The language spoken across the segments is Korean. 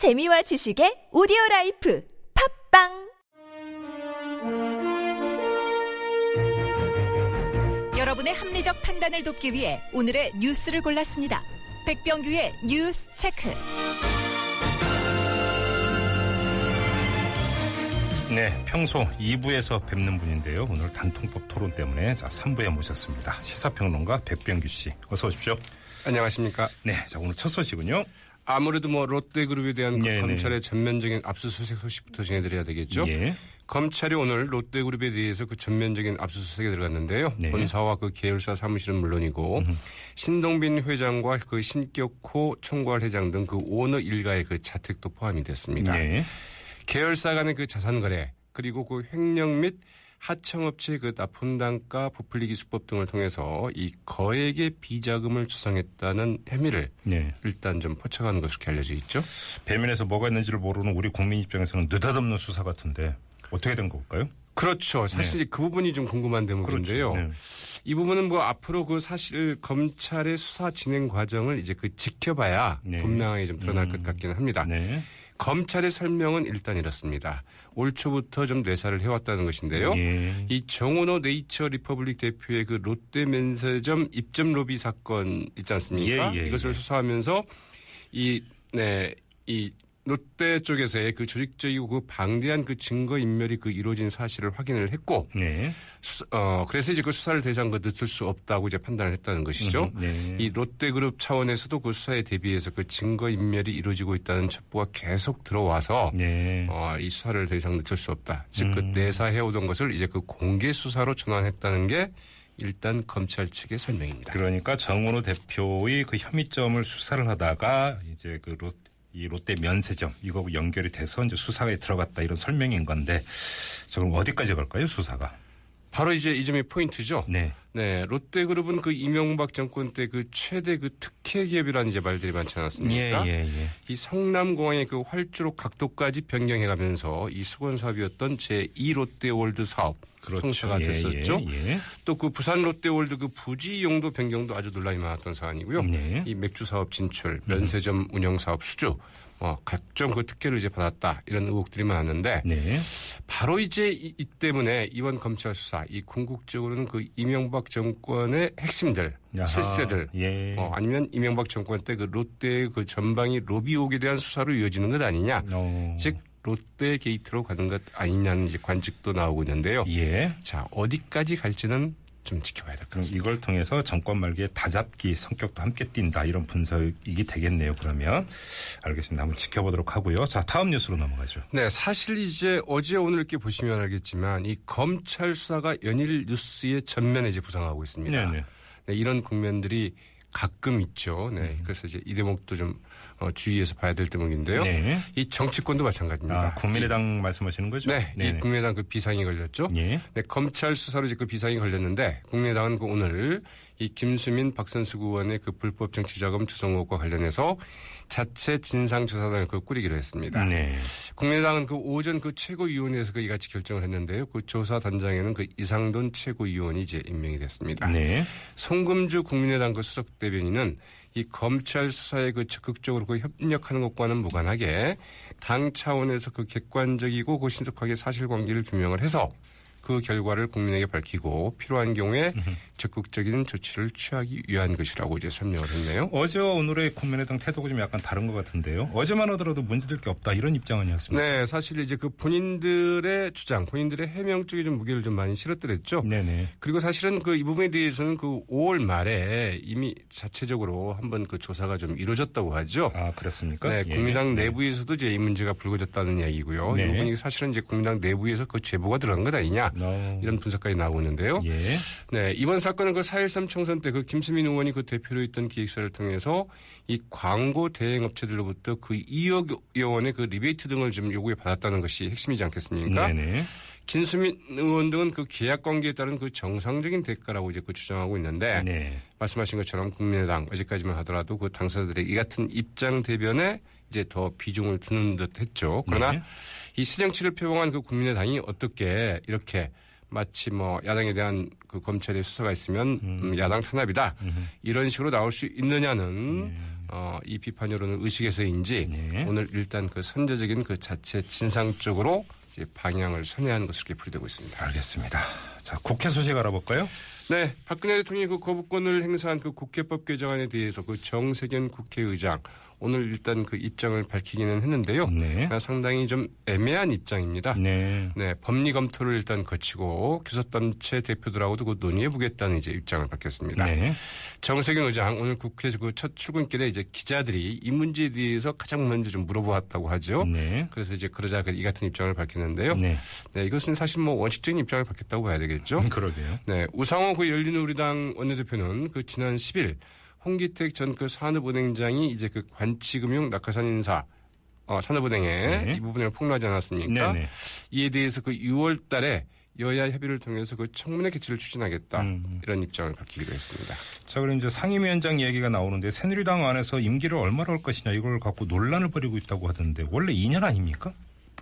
재미와 지식의 오디오 life 팟빵 여러분의 합리적 판단을 돕기 위해 오늘의 뉴스를 골랐습니다. 백병규의 뉴스 체크. 네, 평소 2부에서 뵙는 분인데요. 오늘 단통법 토론 때문에 자 3부에 모셨습니다. 시사평론가 백병규 씨, 어서 오십시오. 안녕하십니까. 네, 자 오늘 첫 소식은요. 아무래도 뭐 롯데그룹에 대한 그. 검찰의 전면적인 압수수색 소식부터 전해드려야 되겠죠. 예. 검찰이 오늘 롯데그룹에 대해서 그 전면적인 압수수색에 들어갔는데요. 네. 본사와 그 계열사 사무실은 물론이고 신동빈 회장과 그 신격호 총괄 회장 등 그 오너 일가의 그 자택도 포함이 됐습니다. 네. 계열사 간의 그 자산 거래 그리고 그 횡령 및 하청업체 그 납품 단가 부풀리 기 수법 등을 통해서 이 거액의 비자금을 조성했다는 혐의를 네. 일단 좀 포착하는 것으로 알려져 있죠. 배면에서 뭐가 있는지를 모르는 우리 국민 입장에서는 느닷없는 수사 같은데 어떻게 된 걸까요? 그렇죠. 사실 그 부분이 좀 궁금한 대목인데요. 네. 이 부분은 뭐 앞으로 그 사실 검찰의 수사 진행 과정을 이제 그 지켜봐야 네. 분명하게 좀 드러날 것 같기는 합니다. 네. 검찰의 설명은 일단 이렇습니다. 올 초부터 좀 내사를 해왔다는 것인데요. 예. 이 정운호 네이처 리퍼블릭 대표의 그 롯데 면세점 입점 로비 사건 있지 않습니까? 예, 예, 이것을 예. 수사하면서 이, 네, 이 롯데 쪽에서의 그 조직적이고 그 방대한 그 증거 인멸이 그 이루어진 사실을 확인을 했고, 네. 수- 어, 그래서 이제 그 수사를 대상으로 늦출 수 없다고 이제 판단을 했다는 것이죠. 음, 네. 이 롯데그룹 차원에서도 그 수사에 대비해서 그 증거 인멸이 이루어지고 있다는 첩보가 계속 들어와서 네. 어, 이 수사를 더 이상 늦출 수 없다. 즉, 그 음. 내사해오던 것을 이제 그 공개 수사로 전환했다는 게 일단 검찰 측의 설명입니다. 그러니까 정은호 대표의 그 혐의점을 수사를 하다가 이제 그 롯, 이 롯데 면세점 이거 연결이 돼서 이제 수사에 들어갔다 이런 설명인 건데 저 그럼 어디까지 갈까요 수사가? 바로 이제 이 점이 포인트죠. 네. 네, 롯데그룹은 그 이명박 정권 때 그 최대 그 특혜 기업이라는 이제 말들이 많지 않았습니까? 예, 예, 예. 이 성남공항의 그 활주로 각도까지 변경해가면서 이 숙원 사업이었던 제 2 롯데월드 사업 예, 됐었죠. 예, 예. 또그 부산 롯데월드 그 부지 용도 변경도 아주 논란이 많았던 사안이고요. 네. 이 맥주 사업 진출, 면세점 운영 사업 수주, 어, 각종 그 특혜를 이제 받았다 이런 의혹들이 많았는데 네. 바로 이제 이, 이 때문에 이번 검찰 수사 이 궁극적으로는 그 이명박 정권의 핵심들, 아하, 실세들, 예. 어, 아니면 이명박 정권 때 그 롯데 그 전방위 로비 의혹에 대한 수사로 이어지는 것 아니냐, 어. 즉 롯데 게이트로 가는 것 아니냐는 이제 관측도 나오고 있는데요. 예. 자 어디까지 갈지는 좀 지켜봐야 될 것 같습니다. 이걸 통해서 정권 말기에 다잡기 성격도 함께 띈다 이런 분석이 되겠네요. 그러면 알겠습니다. 한번 지켜보도록 하고요. 자 다음 뉴스로 넘어가죠. 네, 사실 이제 어제 오늘 이렇게 보시면 알겠지만 이 검찰 수사가 연일 뉴스의 전면에 이제 부상하고 있습니다. 네 네. 네, 이런 국면들이 가끔 있죠. 네, 그래서 이제 이 대목도 좀 어, 주의해서 봐야 될 대목인데요. 네. 이 정치권도 마찬가지입니다. 아, 국민의당 말씀하시는 거죠? 네, 이 국민의당 그 비상이 걸렸죠. 예. 네, 검찰 수사로 이제 그 비상이 걸렸는데 국민의당은 그 오늘 이 김수민 박선수 의원의 그 불법 정치자금 조성 의혹과 관련해서 자체 진상조사단을 그 꾸리기로 했습니다. 네. 국민의당은 그 오전 그 최고위원회에서 그 이같이 결정을 했는데요. 그 조사단장에는 그 이상돈 최고위원이 이제 임명이 됐습니다. 네. 송금주 국민의당 그 수석 대변인은 이 검찰 수사에 그 적극적으로 그 협력하는 것과는 무관하게 당 차원에서 그 객관적이고 그 신속하게 사실관계를 규명을 해서 그 결과를 국민에게 밝히고 필요한 경우에 적극적인 조치를 취하기 위한 것이라고 이제 설명을 했네요. 어제와 오늘의 국민의당 태도가 좀 약간 다른 것 같은데요. 어제만 하더라도 문제될 게 없다 이런 입장 아니었습니까? 네, 사실 이제 그 본인들의 주장, 본인들의 해명 쪽에 좀 무게를 좀 많이 실었더랬죠. 네네. 그리고 사실은 그 이 부분에 대해서는 그 5월 말에 이미 자체적으로 한번 그 조사가 좀 이루어졌다고 하죠. 아 그렇습니까? 네, 예. 국민당 내부에서도 이제 이 문제가 불거졌다는 이야기고요. 네. 이 부분이 사실은 이제 국민당 내부에서 그 제보가 들어간 것 아니냐 어. 이런 분석까지 나오고 있는데요. 예. 네, 이번 사건은 그 4.13 총선 때 그 김수민 의원이 그 대표로 있던 기획사를 통해서 이 광고 대행 업체들로부터 그 2억 원의 그 리베이트 등을 좀 요구해 받았다는 것이 핵심이지 않겠습니까? 네네. 김수민 의원 등은 그 계약 관계에 따른 그 정상적인 대가라고 이제 그 주장하고 있는데 네. 말씀하신 것처럼 국민의당 어제까지만 하더라도 그 당사자들의 이 같은 입장 대변에 이제 더 비중을 두는 듯 했죠. 그러나 네. 이 새정치를 표방한 그 국민의당이 어떻게 이렇게 마치 뭐 야당에 대한 그 검찰의 수사가 있으면 음, 야당 탄압이다 이런 식으로 나올 수 있느냐는 어, 이 비판 여론을 의식해서인지 네. 오늘 일단 그 선제적인 그 자체 진상 쪽으로 이제 방향을 선회하는 것으로 이렇게 풀이되고 있습니다. 알겠습니다. 자, 국회 소식 알아볼까요? 네, 박근혜 대통령이 그 거부권을 행사한 그 국회법 개정안에 대해서 그 정세균 국회의장 오늘 일단 그 입장을 밝히기는 했는데요. 네. 아, 상당히 좀 애매한 입장입니다. 네. 네, 법리 검토를 일단 거치고 교섭단체 대표들하고도 그 논의해 보겠다는 이제 입장을 밝혔습니다. 네. 정세균 의장 오늘 국회 그첫 출근길에 이제 기자들이 이 문제에 대해서 가장 먼저 좀 물어보았다고 하죠. 네. 그래서 이제 그러자 그이 같은 입장을 밝혔는데요. 네. 네. 이것은 사실 뭐 원칙적인 입장을 밝혔다고 봐야 되겠죠. 그러게요. 네, 우상호 그 열린우리당 원내대표는 그 지난 10일 홍기택 전 그 산업은행장이 이제 그 관치금융 낙하산 인사 어, 산업은행에 네. 이 부분을 폭로하지 않았습니까? 네네. 이에 대해서 그 6월 달에 여야 협의를 통해서 그 청문회 개최를 추진하겠다 음. 이런 입장을 밝히기도 했습니다. 자, 그럼 이제 상임위원장 얘기가 나오는데 새누리당 안에서 임기를 얼마로 할 것이냐 이걸 갖고 논란을 벌이고 있다고 하던데 원래 2년 아닙니까?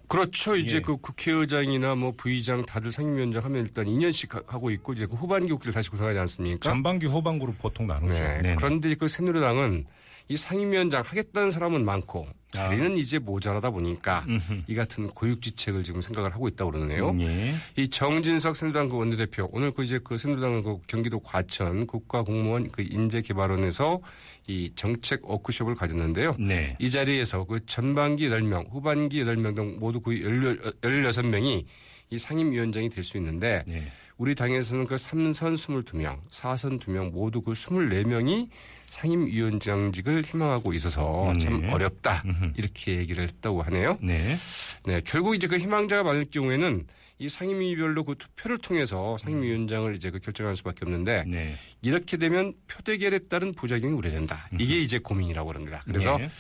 그렇죠. 이제 예. 그 국회의장이나 뭐 부의장 다들 상임위원장 하면 일단 2년씩 하- 하고 있고 이제 그 후반기 국회를 다시 구성하지 않습니까? 전반기 후반기로 보통 나누죠. 네. 네. 그런데 그 새누리당은 이 상임위원장 하겠다는 사람은 많고 자리는 이제 모자라다 보니까 음흠. 이 같은 고육지책을 지금 생각을 하고 있다고 그러네요. 예. 이 정진석 새누리당 그 원내대표 오늘 그 이제 그 새누리당 그 경기도 과천 국가공무원 그 인재개발원에서 이 정책 워크숍을 가졌는데요. 네. 이 자리에서 그 전반기 8명, 후반기 8명 등 모두 그 16명이 이 상임위원장이 될 수 있는데 네. 우리 당에서는 그 3선 22명, 4선 2명 모두 그 24명이 상임위원장직을 희망하고 있어서 음, 참 네. 어렵다. 이렇게 얘기를 했다고 하네요. 네. 네, 결국 이제 그 희망자가 많을 경우에는 이 상임위별로 그 투표를 통해서 상임위원장을 이제 그 결정할 수밖에 없는데 네. 이렇게 되면 표대결에 따른 부작용이 우려된다. 이게 이제 고민이라고 합니다. 그래서 네.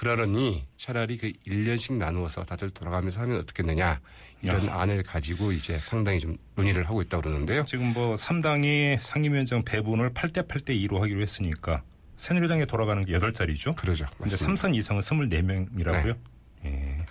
그러려니 차라리 그 1년씩 나누어서 다들 돌아가면서 하면 어떻겠느냐 이런 안을 가지고 이제 상당히 좀 논의를 하고 있다고 그러는데요. 지금 뭐 3당이 상임위원장 배분을 8대 8대 2로 하기로 했으니까 새누리당에 돌아가는 게 8자리죠. 그러죠. 근데 맞습니다. 3선 이상은 24명이라고요. 네. 예.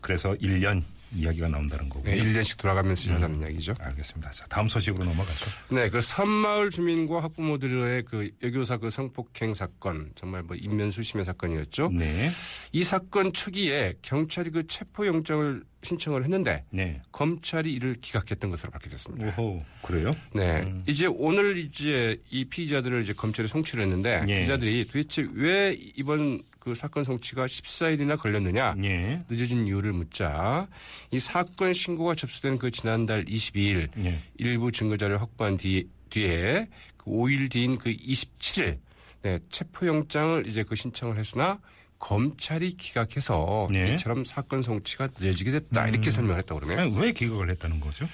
그래서 1년 이야기가 나온다는 거고요. 네, 1년씩 돌아가면서 음. 일하자는 이야기죠. 알겠습니다. 자, 다음 소식으로 넘어가죠. 네, 그 섬마을 주민과 학부모들의 그 여교사 그 성폭행 사건 정말 뭐 인면수심의 사건이었죠. 네. 이 사건 초기에 경찰이 그 체포 영장을 신청을 했는데 네. 검찰이 이를 기각했던 것으로 밝혀졌습니다. 오호. 그래요? 네, 음. 이제 오늘 이제 이 피의자들을 이제 검찰에 송치를 했는데 예. 기자들이 도대체 왜 이번 그 사건 송치가 14일이나 걸렸느냐 예. 늦어진 이유를 묻자 이 사건 신고가 접수된 그 지난달 22일 예. 일부 증거자를 확보한 뒤, 뒤에 그 5일 뒤인 그 27일 네, 체포영장을 이제 그 신청을 했으나 검찰이 기각해서 네. 이처럼 사건 송치가 늦어지게 됐다 이렇게 설명했다고 그러네요. 아니, 왜 기각을 했다는 거죠?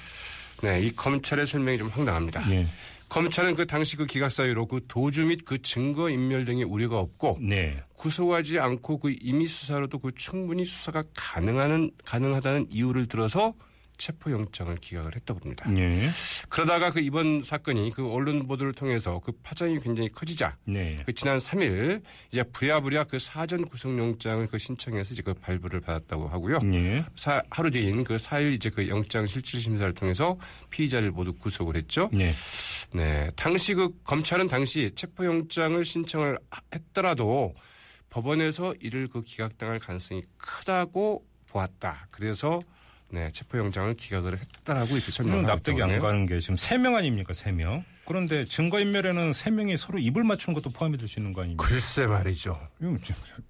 네, 이 검찰의 설명이 좀 황당합니다. 예. 검찰은 그 당시 그 기각 사유로 그 도주 및 그 증거 인멸 등의 우려가 없고 네. 구속하지 않고 그 임의 수사로도 그 충분히 수사가 가능하는 가능하다는 이유를 들어서 체포 영장을 기각을 했다고 합니다. 예. 그러다가 그 이번 사건이 그 언론 보도를 통해서 그 파장이 굉장히 커지자 네. 그 지난 3일 이제 부랴부랴 그 사전 구속영장을 그 신청해서 이제 그 발부를 받았다고 하고요. 예. 사- 하루 뒤인 그 4일 이제 그 영장 실질 심사를 통해서 피의자를 모두 구속을 했죠. 네. 네. 당시 그 검찰은 당시 체포영장을 신청을 했더라도 법원에서 이를 그 기각당할 가능성이 크다고 보았다. 그래서 네, 체포영장을 기각을 했다라고 이렇게 음, 설명을 납득이 안 가는 게 지금 3명 아닙니까? 3명. 그런데 증거인멸에는 3명이 서로 입을 맞춘 것도 포함이 될 수 있는 거 아닙니까? 글쎄 말이죠.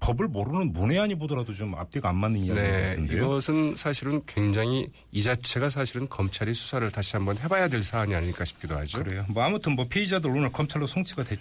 법을 모르는 문외한이 보더라도 좀 앞뒤가 안 맞는 이야기 네, 같은데요. 이것은 사실은 굉장히 이 자체가 사실은 검찰이 수사를 다시 한번 해봐야 될 사안이 아닐까 싶기도 하죠. 그래요. 뭐 아무튼 뭐 피의자들 오늘 검찰로 송치가 됐.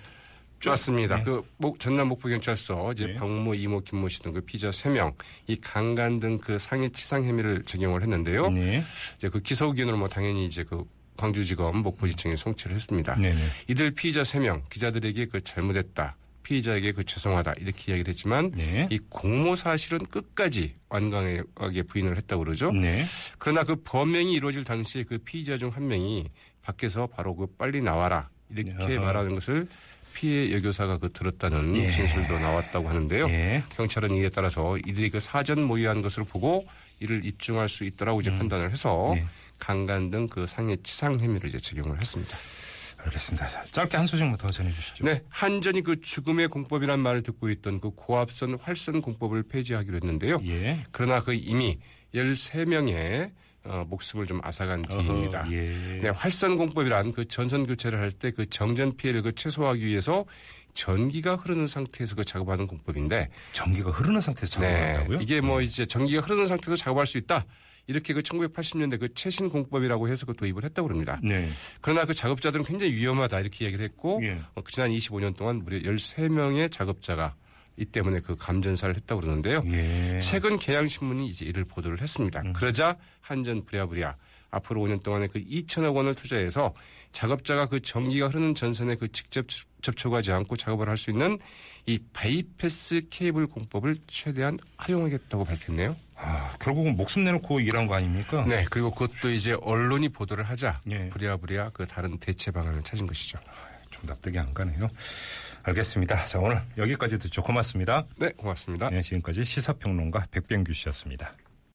좋습니다. 네. 그 목, 전남 목포경찰서 이제 네. 박모, 이모, 김모 씨 등 그 피의자 3명 이 강간 등 그 상해 치상 혐의를 적용을 했는데요. 네. 이제 그 기소 의견으로 뭐 당연히 이제 그 광주지검 목포지청에 송치를 했습니다. 네네. 이들 피의자 3명 기자들에게 그 잘못했다. 피의자에게 그 죄송하다 이렇게 이야기를 했지만 네. 이 공모 사실은 끝까지 완강하게 부인을 했다고 그러죠. 네. 그러나 그 범행이 이루어질 당시에 그 피의자 중 한 명이 밖에서 바로 그 빨리 나와라 이렇게 아하. 말하는 것을 피해 여교사가 그 들었다는 예. 진술도 나왔다고 하는데요. 예. 경찰은 이에 따라서 이들이 그 사전 모의한 것으로 보고 이를 입증할 수 있다라고 이제 판단을 해서 네. 강간 등 그 상해 치상 혐의를 이제 적용을 했습니다. 알겠습니다. 자, 짧게 한 소식만 더 전해주시죠. 네, 한전이 그 죽음의 공법이란 말을 듣고 있던 그 고압선 활선 공법을 폐지하기로 했는데요. 예. 그러나 그 이미 13명의 어, 목숨을 좀 앗아간 뒤입니다. 어허, 예. 네, 활선 공법이란 그 전선 교체를 할 때 그 정전 피해를 그 최소화하기 위해서 전기가 흐르는 상태에서 그 작업하는 공법인데 전기가 흐르는 상태에서 네, 작업한다고요? 이게 뭐 이제 전기가 흐르는 상태도 작업할 수 있다. 이렇게 그 1980년대 그 최신 공법이라고 해서 그 도입을 했다고 그럽니다. 네. 그러나 그 작업자들은 굉장히 위험하다 이렇게 얘기를 했고 예. 어, 지난 25년 동안 무려 13명의 작업자가 이 때문에 그 감전사를 했다고 그러는데요. 예. 최근 경향신문이 이제 이를 보도를 했습니다. 그러자 한전 부랴부랴 앞으로 5년 동안에 그 2천억 원을 투자해서 작업자가 그 전기가 흐르는 전선에 그 직접 접촉하지 않고 작업을 할 수 있는 이 바이패스 케이블 공법을 최대한 활용하겠다고 밝혔네요. 아, 결국은 목숨 내놓고 일한 거 아닙니까? 네, 그리고 그것도 이제 언론이 보도를 하자 예. 부랴부랴 그 다른 대체 방안을 찾은 것이죠. 좀 납득이 안 가네요. 알겠습니다. 자, 오늘 여기까지 듣죠. 고맙습니다. 네, 고맙습니다. 네, 지금까지 시사평론가 백병규 씨였습니다.